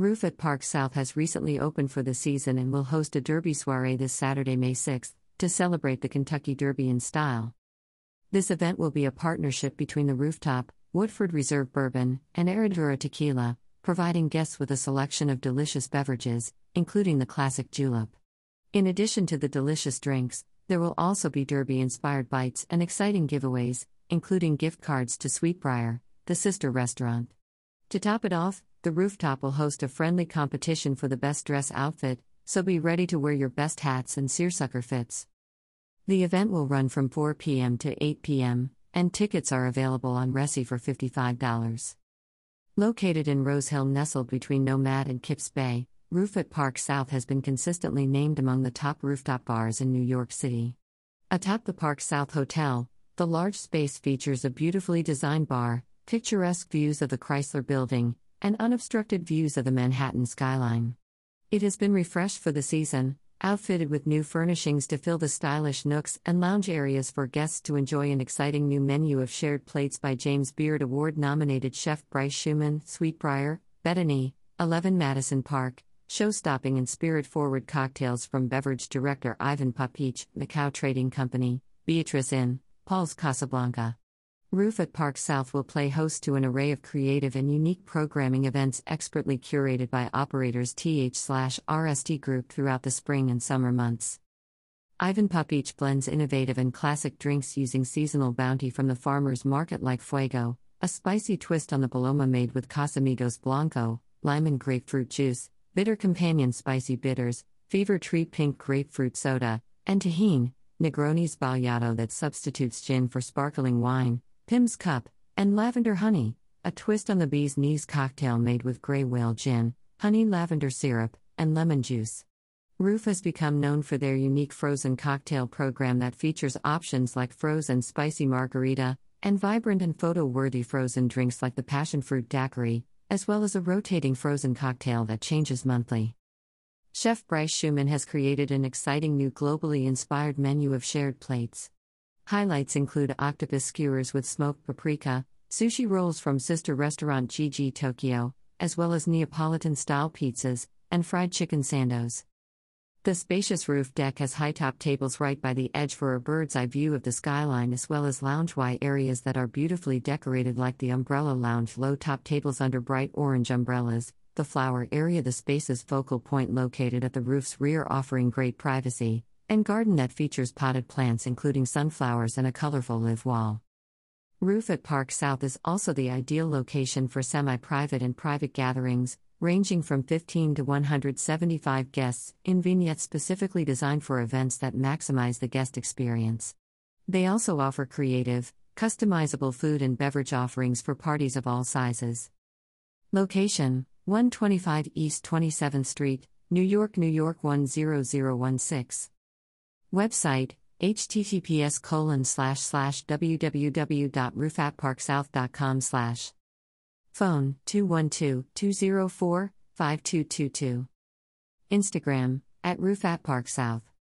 Roof at Park South has recently opened for the season and will host a Derby soiree this Saturday, May 6th, to celebrate the Kentucky Derby in style. This event will be a partnership between the Rooftop, Woodford Reserve Bourbon, and Herradura Tequila, providing guests with a selection of delicious beverages, including the classic julep. In addition to the delicious drinks, there will also be Derby inspired bites and exciting giveaways, including gift cards to Sweetbriar, the sister restaurant. To top it off, the rooftop will host a friendly competition for the best dress outfit, so be ready to wear your best hats and seersucker fits. The event will run from 4 p.m. to 8 p.m., and tickets are available on Resy for $55. Located in Rose Hill, nestled between Nomad and Kips Bay, Roof at Park South has been consistently named among the top rooftop bars in New York City. Atop the Park South Hotel, the large space features a beautifully designed bar, picturesque views of the Chrysler Building, and unobstructed views of the Manhattan skyline. It has been refreshed for the season, outfitted with new furnishings to fill the stylish nooks and lounge areas for guests to enjoy an exciting new menu of shared plates by James Beard Award nominated chef Bryce Shuman, Sweetbriar, Betony, 11 Madison Park, show stopping and spirit forward cocktails from beverage director Ivan Papich, Macao Trading Company, Beatrice Inn, Paul's Casablanca. Roof at Park South will play host to an array of creative and unique programming events expertly curated by operators TH/RST Group throughout the spring and summer months. Ivan Popich blends innovative and classic drinks using seasonal bounty from the farmer's market like Fuego, a spicy twist on the Paloma made with Casamigos Blanco, lime and grapefruit juice, bitter companion spicy bitters, fever tree pink grapefruit soda, and Tajín, Negroni Sbagliato that substitutes gin for sparkling wine, Pimm's Cup, and Lavender Honey, a twist on the bee's knees cocktail made with gray whale gin, honey lavender syrup, and lemon juice. Roof has become known for their unique frozen cocktail program that features options like frozen spicy margarita and vibrant and photo worthy frozen drinks like the passion fruit daiquiri, as well as a rotating frozen cocktail that changes monthly. Chef Bryce Shuman has created an exciting new globally inspired menu of shared plates. Highlights include octopus skewers with smoked paprika, sushi rolls from sister restaurant Gigi Tokyo, as well as Neapolitan style pizzas, and fried chicken sandos. The spacious roof deck has high top tables right by the edge for a bird's eye view of the skyline, as well as lounge-y areas that are beautifully decorated, like the umbrella lounge low top tables under bright orange umbrellas. The flower area, the space's focal point located at the roof's rear, offering great privacy, and garden that features potted plants including sunflowers and a colorful live wall. Roof at Park South is also the ideal location for semi private and private gatherings, ranging from 15 to 175 guests, in vignettes specifically designed for events that maximize the guest experience. They also offer creative, customizable food and beverage offerings for parties of all sizes. Location 125 East 27th Street, New York, New York 10016. Website https colon slash slash www.roofatparksouth.com slash phone 212-204-5222 instagram at roofatparksouth